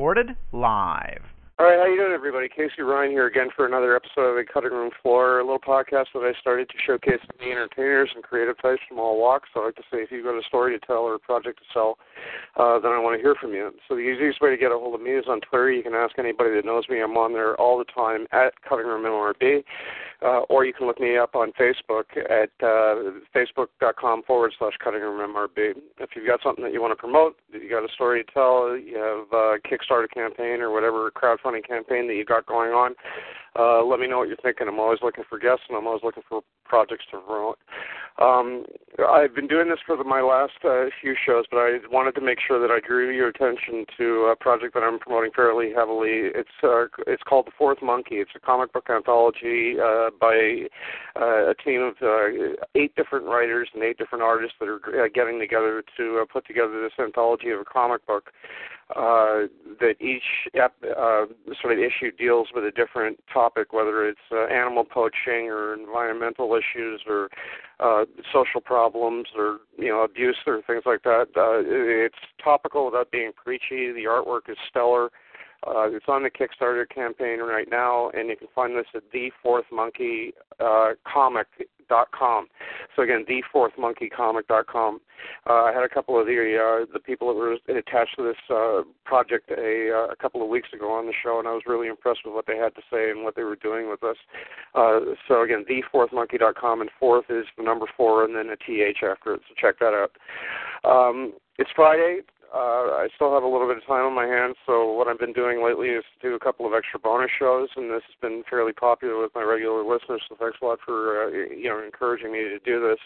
Recorded live. All right, how you doing, everybody? Casey Ryan here again for another episode of the Cutting Room Floor, a little podcast that I started to showcase the entertainers and creative types from all walks. So I like to say, if you've got a story to tell or a project to sell, uh, then I want to hear from you. So the easiest way to get a hold of me is on Twitter. You can ask anybody that knows me. I'm on there all the time at Cutting Room MRB, uh, or you can look me up on Facebook at uh, facebook.com forward slash Cutting Room MRB. If you've got something that you want to promote, you got a story to tell, you have a Kickstarter campaign or whatever crowdfunding crowdfunding campaign that you got going on, uh, let me know what you're thinking. I'm always looking for guests and I'm always looking for projects to promote. Um, I've been doing this for the, my last uh, few shows, but I wanted to make sure that I drew your attention to a project that I'm promoting fairly heavily. It's uh, it's called The Fourth Monkey. It's a comic book anthology uh, by uh, a team of uh, eight different writers and eight different artists that are uh, getting together to uh, put together this anthology of a comic book uh, that each uh, sort of issue deals with a different topic, whether it's uh, animal poaching or environmental issues or uh, social problems or you know abuse or things like that. Uh, it's topical without being preachy. The artwork is stellar. Uh, it's on the Kickstarter campaign right now, and you can find this at the Fourth Monkey uh, Comic com. So again, thefourthmonkeycomic.com. Uh, I had a couple of the uh, the people that were attached to this uh, project a, uh, a couple of weeks ago on the show, and I was really impressed with what they had to say and what they were doing with us. Uh, so again, thefourthmonkey.com, and fourth is the number four and then a th after it. So check that out. Um, it's Friday uh, I still have a little bit of time on my hands, so what I've been doing lately is do a couple of extra bonus shows, and this has been fairly popular with my regular listeners. So thanks a lot for uh, you know encouraging me to do this.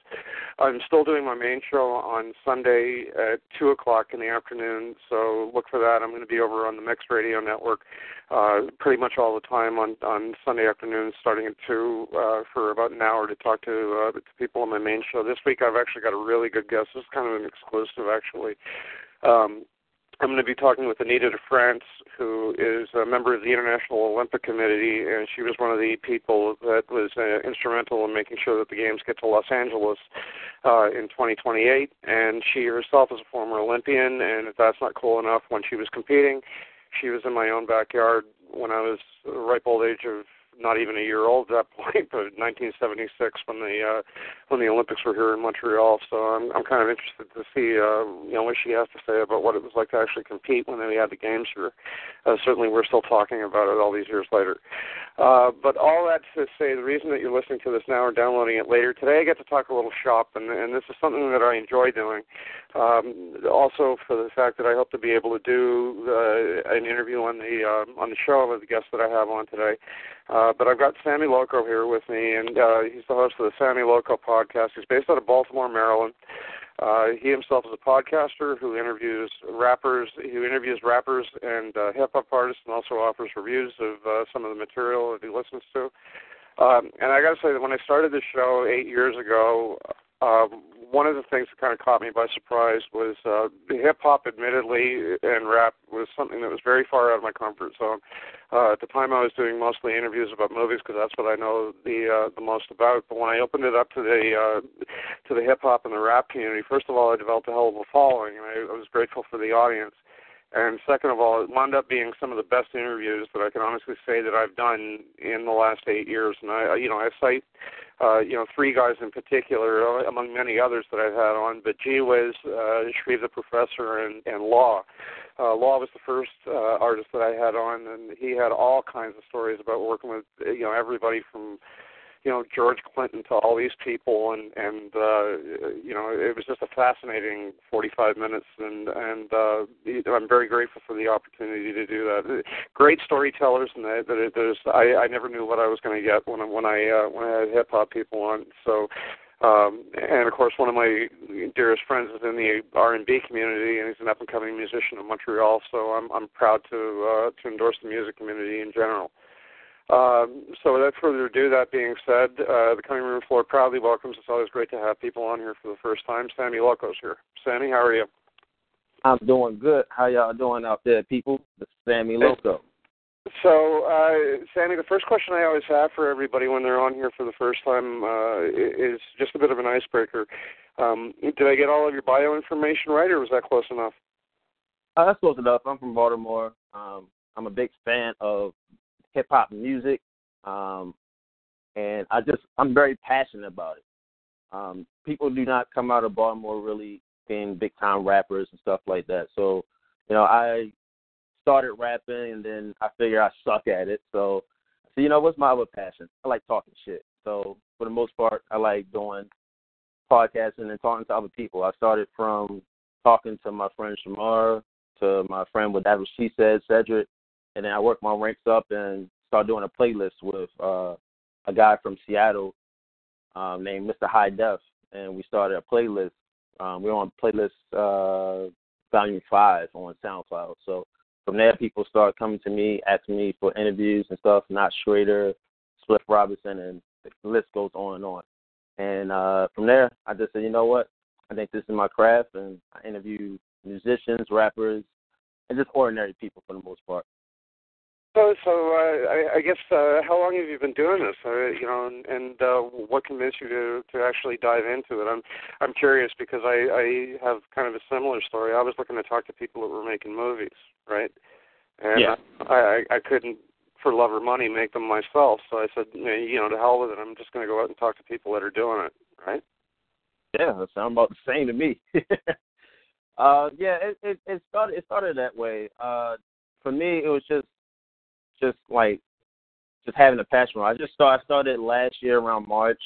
I'm still doing my main show on Sunday at two o'clock in the afternoon, so look for that. I'm going to be over on the Mixed Radio Network uh, pretty much all the time on on Sunday afternoons, starting at two uh, for about an hour to talk to, uh, to people on my main show. This week I've actually got a really good guest. This is kind of an exclusive, actually. Um, I'm going to be talking with Anita de France, who is a member of the International Olympic Committee, and she was one of the people that was uh, instrumental in making sure that the games get to Los Angeles uh, in 2028. And she herself is a former Olympian, and if that's not cool enough, when she was competing, she was in my own backyard when I was the ripe old age of not even a year old at that point, but 1976 when the uh, when the Olympics were here in Montreal. So I'm I'm kind of interested to see uh, you know what she has to say about what it was like to actually compete when they had the games here. Uh, certainly, we're still talking about it all these years later. Uh, but all that to say, the reason that you're listening to this now or downloading it later today, I get to talk a little shop, and and this is something that I enjoy doing. Um, also, for the fact that I hope to be able to do uh, an interview on the uh, on the show with the guest that I have on today. Uh, but I've got Sammy Loco here with me, and uh, he's the host of the Sammy Loco podcast. He's based out of Baltimore, Maryland. Uh, he himself is a podcaster who interviews rappers, who interviews rappers and uh, hip hop artists, and also offers reviews of uh, some of the material that he listens to. Um, and I got to say that when I started this show eight years ago, um, one of the things that kind of caught me by surprise was uh, hip hop, admittedly, and rap was something that was very far out of my comfort zone. Uh, at the time, I was doing mostly interviews about movies because that's what I know the uh, the most about. But when I opened it up to the uh, to the hip hop and the rap community, first of all, I developed a hell of a following, and I, I was grateful for the audience. And second of all, it wound up being some of the best interviews that I can honestly say that I've done in the last eight years. And I, you know, I cite, uh, you know, three guys in particular, uh, among many others that I've had on. But gee whiz, uh, Shreve the Professor and, and Law. Uh, Law was the first uh, artist that I had on, and he had all kinds of stories about working with, you know, everybody from you know George Clinton to all these people, and and uh, you know it was just a fascinating 45 minutes, and and uh, I'm very grateful for the opportunity to do that. Great storytellers, and that, there's I, I never knew what I was going to get when I, when I uh, when I had hip hop people on. So Um, and of course, one of my dearest friends is in the R&B community, and he's an up-and-coming musician in Montreal. So I'm I'm proud to uh, to endorse the music community in general. Um, so without further ado, that being said, uh, the cutting room floor proudly welcomes. It's always great to have people on here for the first time. Sammy Loco's here. Sammy, how are you? I'm doing good. How y'all doing out there, people? This is Sammy Loco. So, uh, Sammy, the first question I always have for everybody when they're on here for the first time uh, is just a bit of an icebreaker. Um, did I get all of your bio information right, or was that close enough? Uh, that's close enough. I'm from Baltimore. Um, I'm a big fan of hip hop music, um, and I just I'm very passionate about it. Um, people do not come out of Baltimore really being big time rappers and stuff like that. So, you know, I started rapping and then I figure I suck at it. So, so you know, what's my other passion? I like talking shit. So for the most part, I like doing podcasting and talking to other people. I started from talking to my friend Shamar, to my friend with that she said, Cedric, and then I worked my ranks up and started doing a playlist with uh, a guy from Seattle um, named Mr. High Def, and we started a playlist. Um, we we're on playlist uh, volume five on SoundCloud. So from there, people started coming to me, asking me for interviews and stuff. Not Schrader, Swift Robinson, and the list goes on and on. And uh, from there, I just said, you know what? I think this is my craft, and I interview musicians, rappers, and just ordinary people for the most part. So, so uh, I, I guess uh, how long have you been doing this? Uh, you know, and, and uh, what convinced you to to actually dive into it? I'm I'm curious because I I have kind of a similar story. I was looking to talk to people that were making movies, right? And yeah. I, I I couldn't for love or money make them myself, so I said, you know, to hell with it. I'm just going to go out and talk to people that are doing it, right? Yeah, that sounds about the same to me. uh, yeah, it, it it started it started that way. Uh, for me, it was just just like just having a passion. I just started, I started last year around March.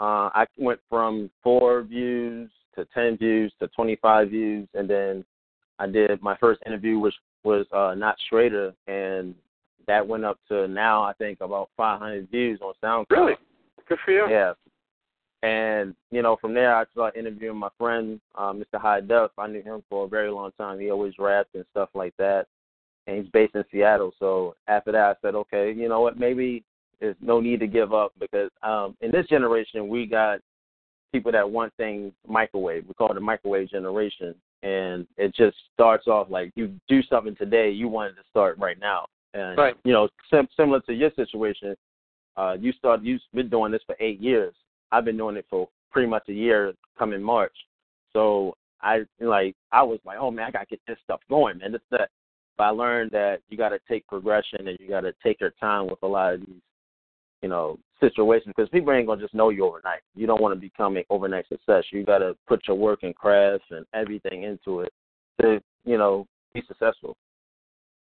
Uh, I went from four views to ten views to twenty five views, and then I did my first interview, which was uh, not Schrader, and that went up to now I think about five hundred views on SoundCloud. Really, good for you. Yeah. And you know, from there I started interviewing my friend, uh, Mr. High Def. I knew him for a very long time. He always rapped and stuff like that and he's based in Seattle. So after that, I said, okay, you know what? Maybe there's no need to give up because um, in this generation we got people that want things microwave. We call it the microwave generation, and it just starts off like you do something today, you want it to start right now. And right. you know, sim- similar to your situation, uh, you started. You've been doing this for eight years. I've been doing it for pretty much a year, coming March. So I like I was like, oh man, I gotta get this stuff going, man. This that but I learned that you got to take progression and you got to take your time with a lot of these, you know, situations because people ain't gonna just know you overnight. You don't want to become an overnight success. You got to put your work and craft and everything into it to, you know, be successful.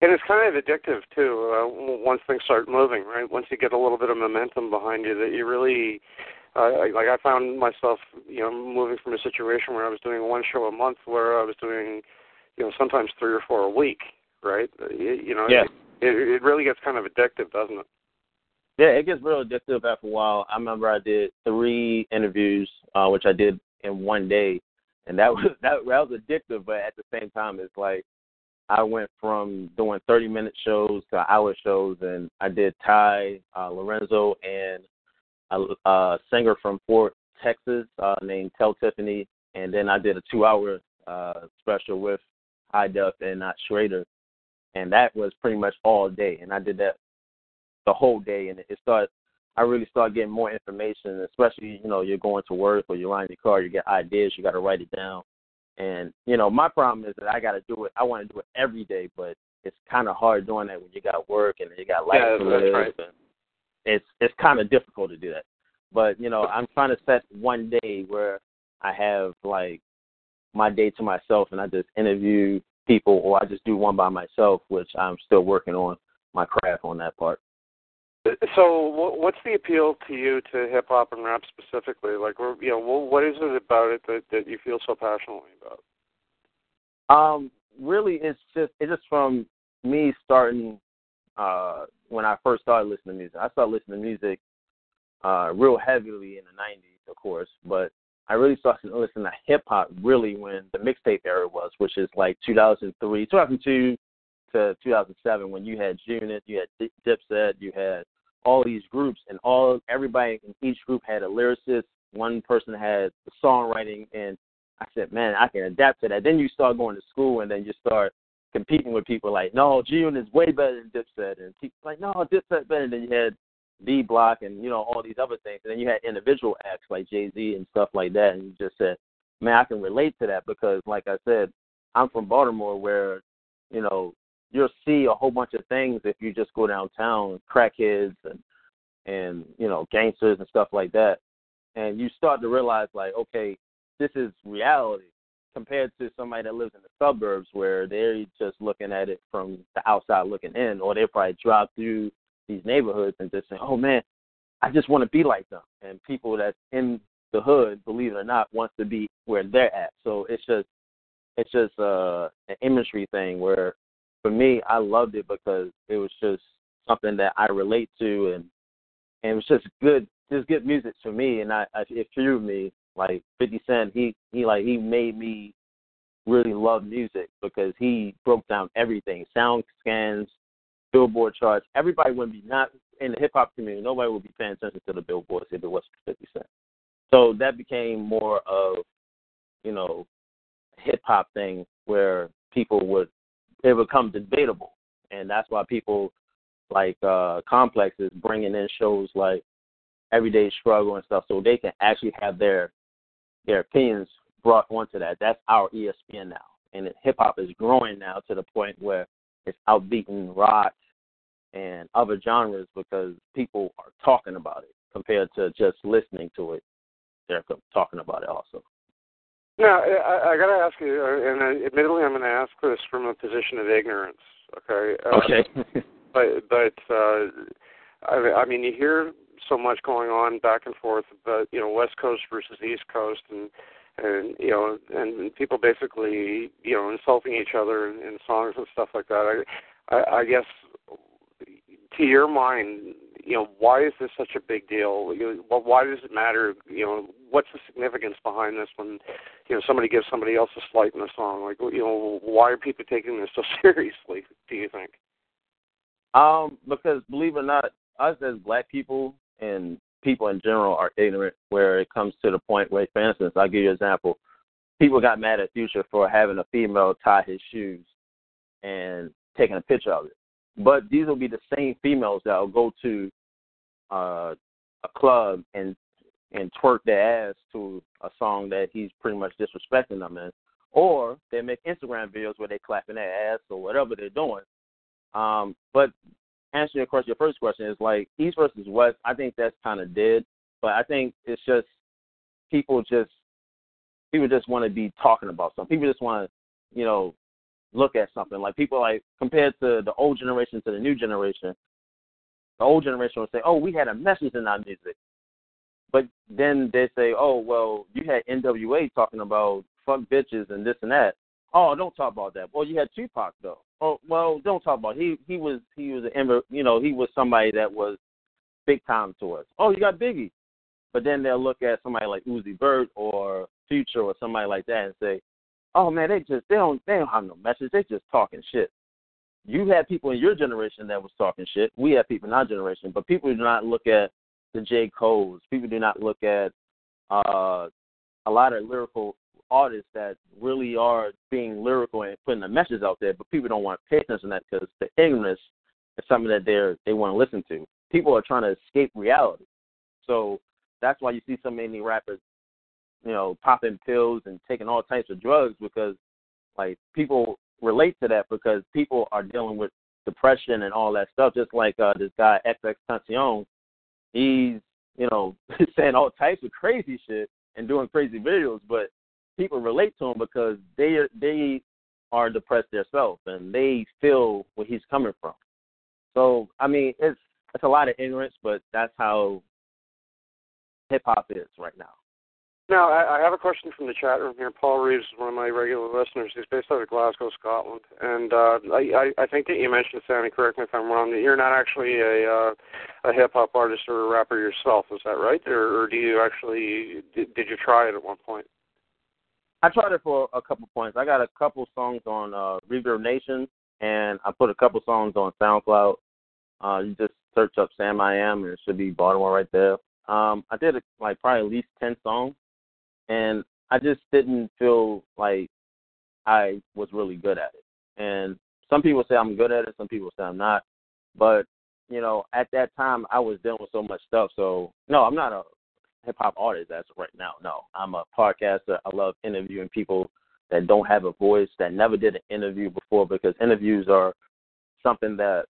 And it's kind of addictive too. Uh, once things start moving, right? Once you get a little bit of momentum behind you, that you really, uh, like I found myself, you know, moving from a situation where I was doing one show a month, where I was doing, you know, sometimes three or four a week right? You, you know, yeah. it, it really gets kind of addictive, doesn't it? Yeah, it gets real addictive after a while. I remember I did three interviews, uh, which I did in one day, and that was that, that was addictive. But at the same time, it's like I went from doing 30 minute shows to hour shows, and I did Ty uh, Lorenzo and a, a singer from Fort Texas uh, named Tell Tiffany, and then I did a two hour uh, special with High Def and Not Schrader and that was pretty much all day. And I did that the whole day, and it started. I really started getting more information, especially you know you're going to work or you're riding your car, you get ideas, you got to write it down. And you know my problem is that I got to do it. I want to do it every day, but it's kind of hard doing that when you got work and you got life yeah, to live. Right. And it's it's kind of difficult to do that. But you know I'm trying to set one day where I have like my day to myself and I just interview people, or I just do one by myself, which I'm still working on my craft on that part. So, what's the appeal to you to hip hop and rap specifically? Like, you know, what is it about it that that you feel so passionately about? Um, really, it's just it's just from me starting uh when I first started listening to music. I started listening to music uh real heavily in the '90s, of course, but I really started to listen to hip hop really when the mixtape era was, which is like 2003, 2002 to 2007, when you had Unit, you had Dipset, you had all these groups, and all everybody in each group had a lyricist. One person had the songwriting, and I said, man, I can adapt to that. Then you start going to school, and then you start competing with people like, no, G is way better than Dipset, and people like, no, Dipset better. Then you had D Block and you know all these other things, and then you had individual acts like Jay Z and stuff like that, and you just said, man, I can relate to that because, like I said, I'm from Baltimore, where you know you'll see a whole bunch of things if you just go downtown, crackheads and and you know gangsters and stuff like that, and you start to realize like, okay, this is reality compared to somebody that lives in the suburbs where they're just looking at it from the outside looking in, or they probably drive through these neighborhoods and just say, "Oh man, I just want to be like them." And people that's in the hood, believe it or not, wants to be where they're at. So it's just it's just uh, an imagery thing where for me, I loved it because it was just something that I relate to, and and it was just good, just good music for me, and I, I it threw me like Fifty Cent. He he like he made me really love music because he broke down everything, sound scans, Billboard charts. Everybody would be not in the hip hop community. Nobody would be paying attention to the billboards if it wasn't Fifty Cent. So that became more of, you know, hip hop thing where people would it would become debatable, and that's why people like uh Complex's bringing in shows like Everyday Struggle and stuff, so they can actually have their their opinions brought onto that. That's our ESPN now, and hip hop is growing now to the point where it's outbeating rock and other genres because people are talking about it compared to just listening to it. They're talking about it also. Now, I, I got to ask you, uh, and I, admittedly, I'm going to ask this from a position of ignorance. Okay. Uh, okay. but but uh, I, I mean, you hear so much going on back and forth, but you know, West Coast versus East Coast, and and you know, and people basically you know insulting each other in, in songs and stuff like that. I, I, I guess to your mind, you know, why is this such a big deal? You know, why does it matter? You know, what's the significance behind this when, you know, somebody gives somebody else a slight in a song? Like, you know, why are people taking this so seriously? Do you think? Um, because believe it or not, us as black people and people in general are ignorant. Where it comes to the point where, for instance, I'll give you an example. People got mad at Future for having a female tie his shoes and taking a picture of it. But these will be the same females that will go to uh, a club and and twerk their ass to a song that he's pretty much disrespecting them in, or they make Instagram videos where they clapping their ass or whatever they're doing. Um, but answering your question, your first question is like East versus West. I think that's kind of dead, but I think it's just people just people just want to be talking about something. People just want to, you know, look at something. Like people like compared to the old generation to the new generation, the old generation would say, "Oh, we had a message in our music," but then they say, "Oh, well, you had NWA talking about fuck bitches and this and that." Oh, don't talk about that. Well, you had Tupac though. Oh, well, don't talk about it. he. He was he was a you know he was somebody that was big time to us. Oh, you got Biggie, but then they'll look at somebody like Uzi Vert or Future or somebody like that and say, oh man, they just they don't they don't have no message. They just talking shit. You had people in your generation that was talking shit. We have people in our generation, but people do not look at the J. Cole's. People do not look at uh, a lot of lyrical artists that really are being lyrical and putting the message out there, but people don't want to pay attention to that because the ignorance is something that they're they want to listen to. People are trying to escape reality, so that's why you see so many rappers you know, popping pills and taking all types of drugs because like people relate to that because people are dealing with depression and all that stuff. Just like uh, this guy XX Tentacion, he's you know saying all types of crazy shit and doing crazy videos, but people relate to him because they they are depressed themselves and they feel where he's coming from. So I mean, it's it's a lot of ignorance, but that's how hip hop is right now. Now, I, I have a question from the chat room here. Paul Reeves is one of my regular listeners. He's based out of Glasgow, Scotland, and uh, I, I, think that you mentioned, Sammy, correct me if I'm wrong, that you're not actually a uh, a hip hop artist or a rapper yourself. Is that right, or, or do you actually did, did you try it at one point? I tried it for a couple of points. I got a couple songs on uh, Reverb Nation, and I put a couple songs on SoundCloud. Uh, you just search up Sam I Am, and it should be Baltimore right there. Um, I did like probably at least ten songs and I just didn't feel like I was really good at it. And some people say I'm good at it, some people say I'm not. But you know, at that time, I was dealing with so much stuff. So no, I'm not a hip hop artist as right now. No, I'm a podcaster. I love interviewing people that don't have a voice, that never did an interview before, because interviews are something that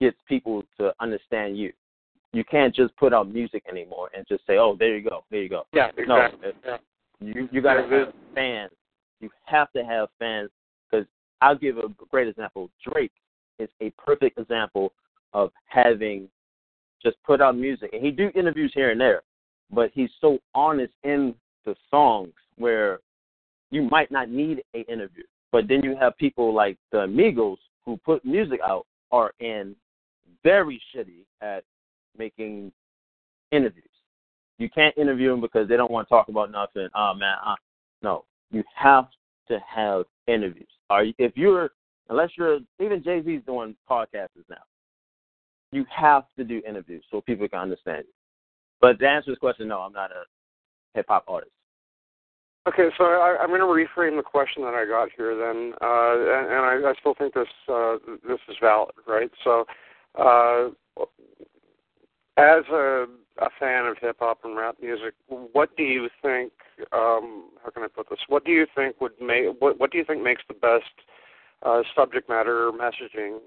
gets people to understand you you can't just put out music anymore and just say, "Oh, there you go, there you go." Yeah, exactly. No, yeah. you you got to have fans. You have to have fans because I'll give a great example. Drake is a perfect example of having just put out music, and he do interviews here and there, but he's so honest in the songs where you might not need a interview. But then you have people like the Migos who put music out are in very shitty at making interviews. You can't interview them because they don't want to talk about nothing. Oh man, uh, no. You have to have interviews. Are you, if you're unless you're even Jay Z's doing podcasts now, you have to do interviews so people can understand you. But to answer this question, no, I'm not a hip hop artist. Okay, so I, I'm going to reframe the question that I got here then, uh, and, and I, I still think this uh, this is valid, right? So, uh, as a, a fan of hip hop and rap music, what do you think? Um, how can I put this? What do you think would make? What What do you think makes the best uh, subject matter messaging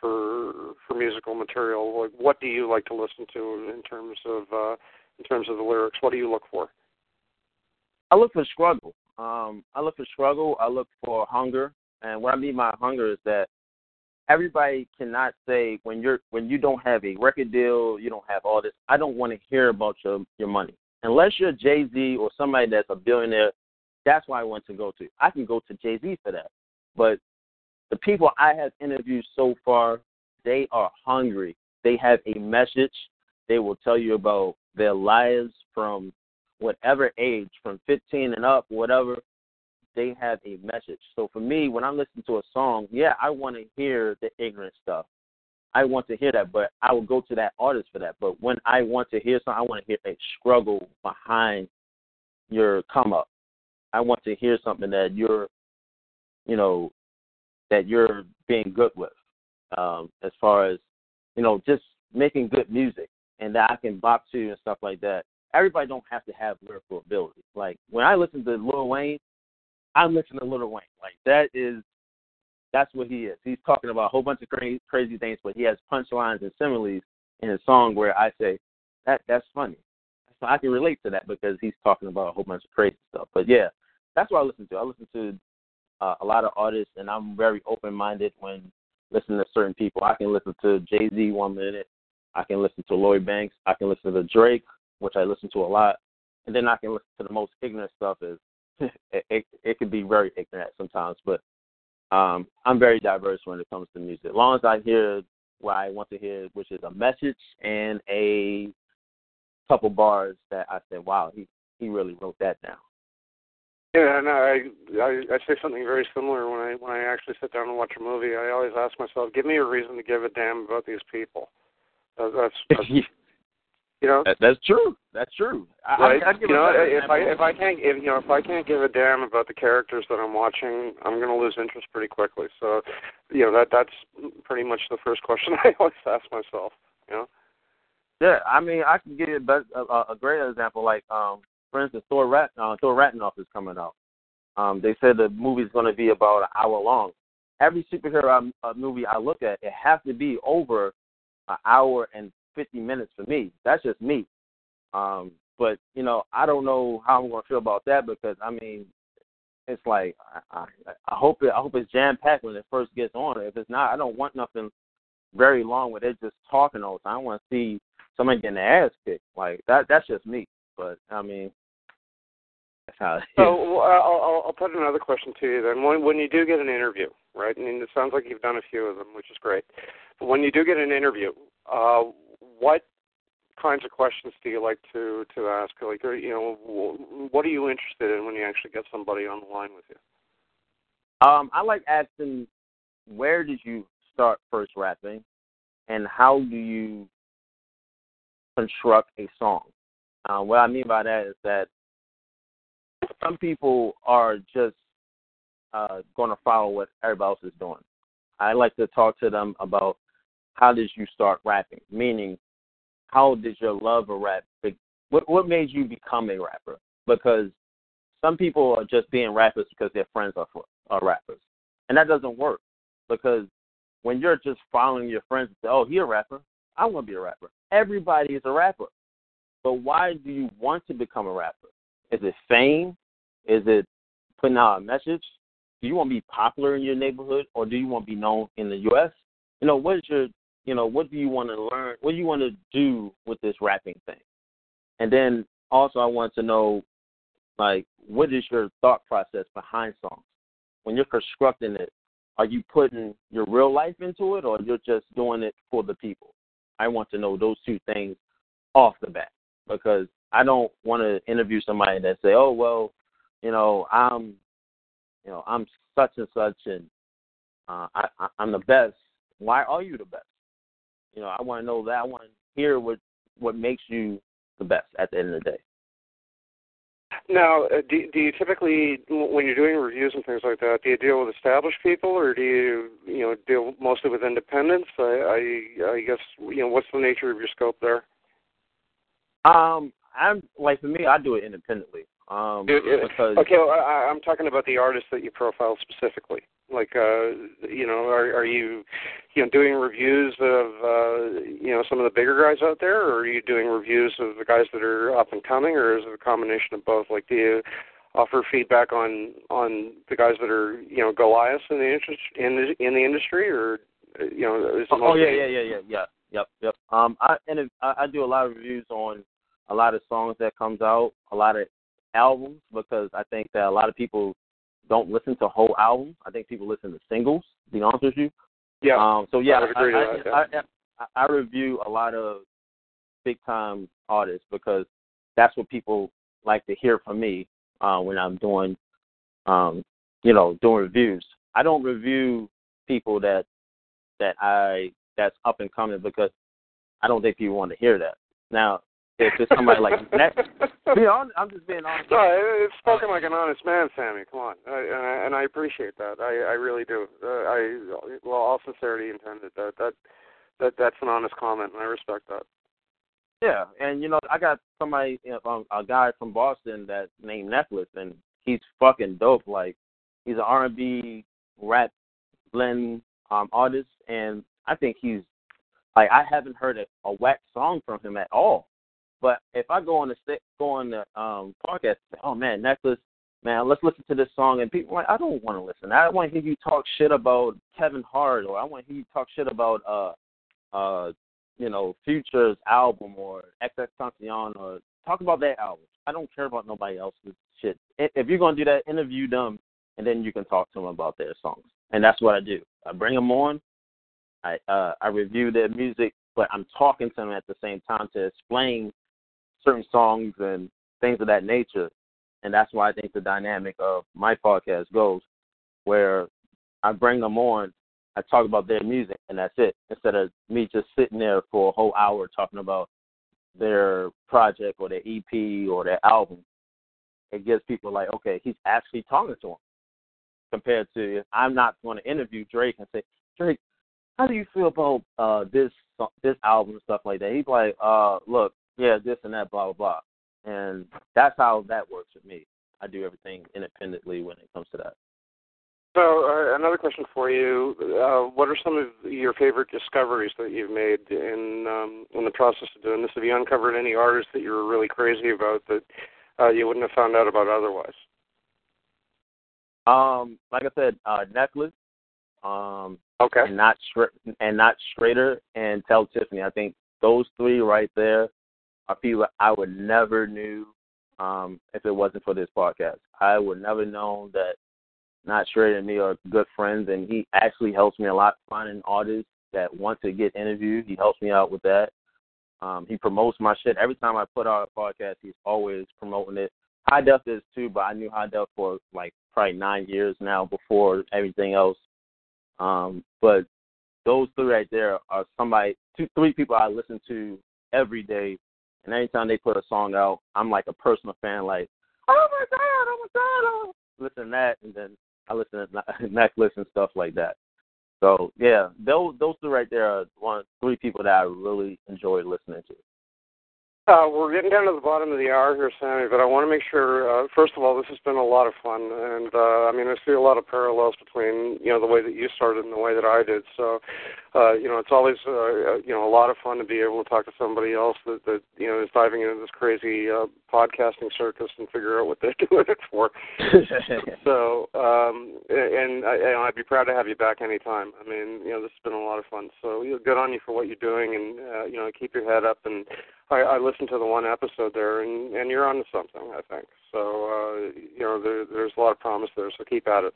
for for musical material? Like, what do you like to listen to in terms of uh, in terms of the lyrics? What do you look for? I look for struggle. Um, I look for struggle. I look for hunger. And what I mean by hunger is that everybody cannot say when you're when you don't have a record deal, you don't have all this. I don't want to hear about your your money unless you're Jay Z or somebody that's a billionaire. That's why I want to go to. I can go to Jay Z for that, but the people I have interviewed so far, they are hungry. They have a message. They will tell you about their lives from whatever age, from 15 and up, whatever they have a message. So for me, when I listen to a song, yeah, I want to hear the ignorant stuff. I want to hear that, but I will go to that artist for that. But when I want to hear something, I want to hear a struggle behind your come up. I want to hear something that you're, you know, that you're being good with, um, as far as, you know, just making good music and that I can box to and stuff like that. Everybody don't have to have lyrical ability. Like when I listen to Lil Wayne, I'm listening to Lil Wayne. Like that is that's what he is. He's talking about a whole bunch of crazy crazy things, but he has punchlines and similes in his song where I say that that's funny. So I can relate to that because he's talking about a whole bunch of crazy stuff. But yeah, that's what I listen to. I listen to uh, a lot of artists, and I'm very open minded when listening to certain people. I can listen to Jay Z one minute. I can listen to Lloyd Banks. I can listen to Drake, which I listen to a lot, and then I can listen to the most ignorant stuff is it, it it can be very ignorant sometimes, but um, I'm very diverse when it comes to music. As long as I hear what I want to hear, which is a message and a couple bars that I said, "Wow, he he really wrote that down." Yeah, no, I, I I say something very similar when I when I actually sit down and watch a movie. I always ask myself, "Give me a reason to give a damn about these people." That's, that's You know, that, that's true. That's true. I, right. I, I you know, if I if I can't if you know if I can't give a damn about the characters that I'm watching, I'm going to lose interest pretty quickly. So, you know that that's pretty much the first question I always ask myself. You know. Yeah, I mean, I can give you a, a, a great example. Like, um, for instance, Thor Rat uh, Thor Ragnarok is coming out. Um, they said the movie's going to be about an hour long. Every superhero uh, movie I look at, it has to be over an hour and 50 minutes for me. That's just me. Um, but you know, I don't know how I'm to feel about that because I mean, it's like I, I, I hope it. I hope it's jam packed when it first gets on. If it's not, I don't want nothing very long where they're just talking all the time. I want to see somebody getting their ass kicked. Like that. That's just me. But I mean, That's how. So I'll, I'll put another question to you then. When when you do get an interview, right? I mean, it sounds like you've done a few of them, which is great. But when you do get an interview, uh, what kinds of questions do you like to to ask? Like, you know, what are you interested in when you actually get somebody on the line with you? Um, I like asking, where did you start first rapping, and how do you construct a song? Uh, what I mean by that is that some people are just uh, going to follow what everybody else is doing. I like to talk to them about how did you start rapping, meaning how did your love of rap, what what made you become a rapper? Because some people are just being rappers because their friends are are rappers, and that doesn't work because when you're just following your friends and say, "Oh, he a rapper," I want to be a rapper. Everybody is a rapper, but why do you want to become a rapper? Is it fame? Is it putting out a message? Do you want to be popular in your neighborhood, or do you want to be known in the U.S.? You know, what is your you know, what do you want to learn? What do you want to do with this rapping thing? And then also, I want to know, like, what is your thought process behind songs? When you're constructing it, are you putting your real life into it, or you're just doing it for the people? I want to know those two things off the bat because I don't want to interview somebody that say, "Oh, well, you know, I'm, you know, I'm such and such, and uh, I, I'm the best." Why are you the best? You know, I want to know that. I want to hear what what makes you the best at the end of the day. Now, uh, do, do you typically, when you're doing reviews and things like that, do you deal with established people, or do you, you know, deal mostly with independents? I, I, I guess, you know, what's the nature of your scope there? Um, I'm like for me, I do it independently. Um, because okay, well, I, I'm talking about the artists that you profile specifically. Like, uh, you know, are, are you, you know, doing reviews of, uh, you know, some of the bigger guys out there, or are you doing reviews of the guys that are up and coming, or is it a combination of both? Like, do you offer feedback on on the guys that are, you know, Goliaths in the interest in the in the industry, or you know, is oh, oh yeah, yeah, yeah, yeah, yeah, yep, yep. Um, I and I, I do a lot of reviews on a lot of songs that comes out, a lot of albums, because I think that a lot of people don't listen to whole albums. I think people listen to singles. To be honest with you. Yeah. Um. So yeah, I, I, I, I, I review a lot of big time artists because that's what people like to hear from me uh, when I'm doing, um, you know, doing reviews. I don't review people that that I that's up and coming because I don't think people want to hear that. Now, if it's somebody like next. You know, I'm just being honest. No, it's spoken like an honest man, Sammy. Come on, I, and, I, and I appreciate that. I, I really do. Uh, I, well, all sincerity intended. That that that that's an honest comment, and I respect that. Yeah, and you know, I got somebody, you know, um, a guy from Boston that named Necklace, and he's fucking dope. Like, he's an R&B rap blend um artist, and I think he's like I haven't heard a, a whack song from him at all. But if I go on the go on the um podcast, oh man, necklace, man, let's listen to this song, and people like, I don't want to listen. I want to hear you talk shit about Kevin Hart, or I want to hear you talk shit about uh uh you know Future's album or XX XXXTentacion, or talk about that album. I don't care about nobody else's shit. If you're gonna do that, interview them, and then you can talk to them about their songs. And that's what I do. I bring them on. I uh, I review their music, but I'm talking to them at the same time to explain certain songs and things of that nature. And that's why I think the dynamic of my podcast goes, where I bring them on, I talk about their music, and that's it. Instead of me just sitting there for a whole hour talking about their project or their EP or their album, it gives people like, okay, he's actually talking to them. Compared to I'm not going to interview Drake and say, Drake, how do you feel about uh this this album and stuff like that? He's like, uh, look, yeah, this and that, blah blah blah, and that's how that works with me. I do everything independently when it comes to that. So uh, another question for you: uh, What are some of your favorite discoveries that you've made in um, in the process of doing this? Have you uncovered any artists that you were really crazy about that uh, you wouldn't have found out about otherwise? Um, like I said, uh, necklace. Um, okay. And not and not Schrader and Tell Tiffany. I think those three right there are people I would never knew um, if it wasn't for this podcast. I would never known that Not Straight and me are good friends, and he actually helps me a lot finding artists that want to get interviewed. He helps me out with that. Um, he promotes my shit every time I put out a podcast. He's always promoting it. High Def is too, but I knew High Def for like probably nine years now before everything else. Um, but those three right there are somebody, two, three people I listen to every day, and anytime they put a song out, I'm like a personal fan. Like, oh my god, oh my god, oh. listen to that, and then I listen to necklace and stuff like that. So yeah, those those two right there are one three people that I really enjoy listening to. Uh, we're getting down to the bottom of the hour here, Sammy, but I want to make sure, uh, first of all, this has been a lot of fun. And, uh, I mean, I see a lot of parallels between, you know, the way that you started and the way that I did. So, uh, you know, it's always, uh, uh, you know, a lot of fun to be able to talk to somebody else that, that you know, is diving into this crazy uh, podcasting circus and figure out what they're doing it for. so, um, and I, know, I'd be proud to have you back anytime. I mean, you know, this has been a lot of fun. So, you know, good on you for what you're doing and, uh, you know, keep your head up and, I, I to the one episode there, and and you're onto something, I think. So uh, you know, there, there's a lot of promise there. So keep at it.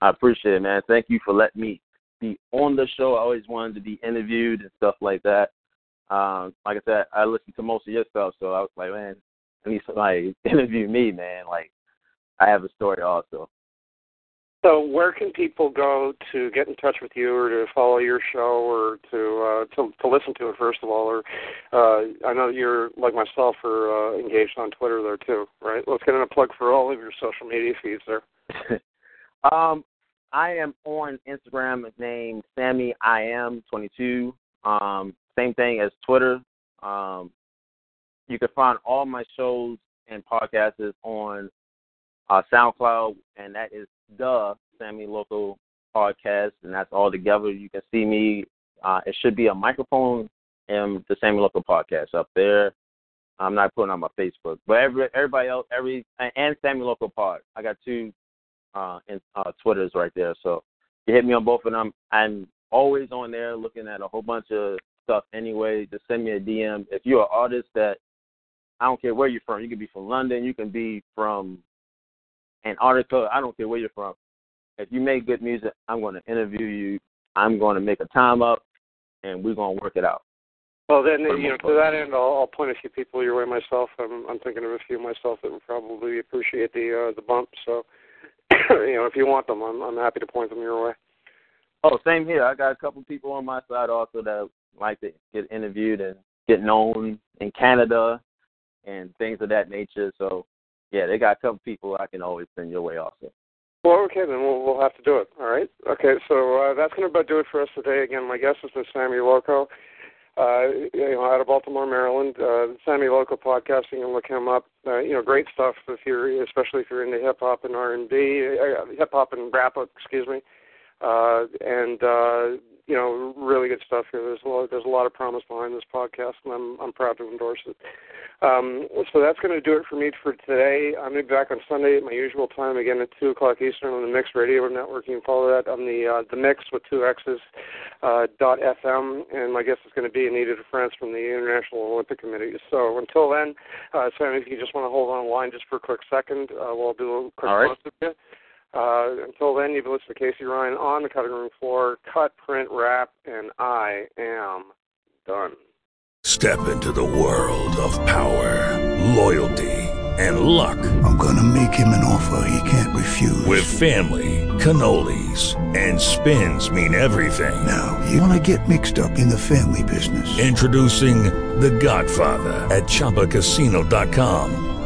I appreciate it, man. Thank you for letting me be on the show. I always wanted to be interviewed and stuff like that. Um, like I said, I listened to most of your stuff, so I was like, man, I need somebody to interview me, man. Like, I have a story also. So, where can people go to get in touch with you, or to follow your show, or to uh, to, to listen to it first of all? Or uh, I know you're like myself, are uh, engaged on Twitter there too, right? Let's get in a plug for all of your social media feeds there. um, I am on Instagram named Sammy I am 22. Um, same thing as Twitter. Um, you can find all my shows and podcasts on uh, SoundCloud, and that is the Sammy Loco podcast, and that's all together. You can see me. Uh, it should be a microphone and the Sammy Loco podcast up there. I'm not putting on my Facebook, but every everybody else, every and Sammy Loco Pod. I got two uh, in, uh, Twitters right there, so you hit me on both of them. I'm always on there looking at a whole bunch of stuff anyway. Just send me a DM if you're an artist that I don't care where you're from. You can be from London, you can be from Antarctica. I don't care where you're from. If you make good music, I'm going to interview you. I'm going to make a time up, and we're going to work it out. Well, then you know, to that end, I'll, I'll point a few people your way myself. I'm, I'm thinking of a few myself that would probably appreciate the uh, the bump. So, you know, if you want them, I'm I'm happy to point them your way. Oh, same here. I got a couple people on my side also that like to get interviewed and get known in Canada and things of that nature. So yeah, they got a couple people I can always send your way also. Well, okay, then we'll we'll have to do it. All right. Okay, so uh, that's going to about do it for us today. Again, my guest is Sammy Loco, uh, you know, out of Baltimore, Maryland. Uh, Sammy Loco podcasting, and look him up. Uh, you know, great stuff if you're, especially if you're into hip hop and R and B, uh, hip hop and rap. Excuse me. Uh, and uh, you know, really good stuff here. There's a lot, there's a lot of promise behind this podcast, and I'm I'm proud to endorse it. Um, so that's going to do it for me for today. I'm going to be back on Sunday at my usual time, again at two o'clock Eastern on the Mix Radio Network. You can follow that on the uh, the Mix with two X's uh, dot FM, and my guest is going to be Anita DeFrantz from the International Olympic Committee. So until then, uh, Sam, if you just want to hold on a line just for a quick second, uh, we'll do a quick All right. With you. Uh, until then, you've listened to Casey Ryan on the cutting room floor, cut, print, wrap, and I am done. Step into the world of power, loyalty, and luck. I'm going to make him an offer he can't refuse. With family, cannolis, and spins mean everything. Now, you want to get mixed up in the family business. Introducing The Godfather at ChumbaCasino.com.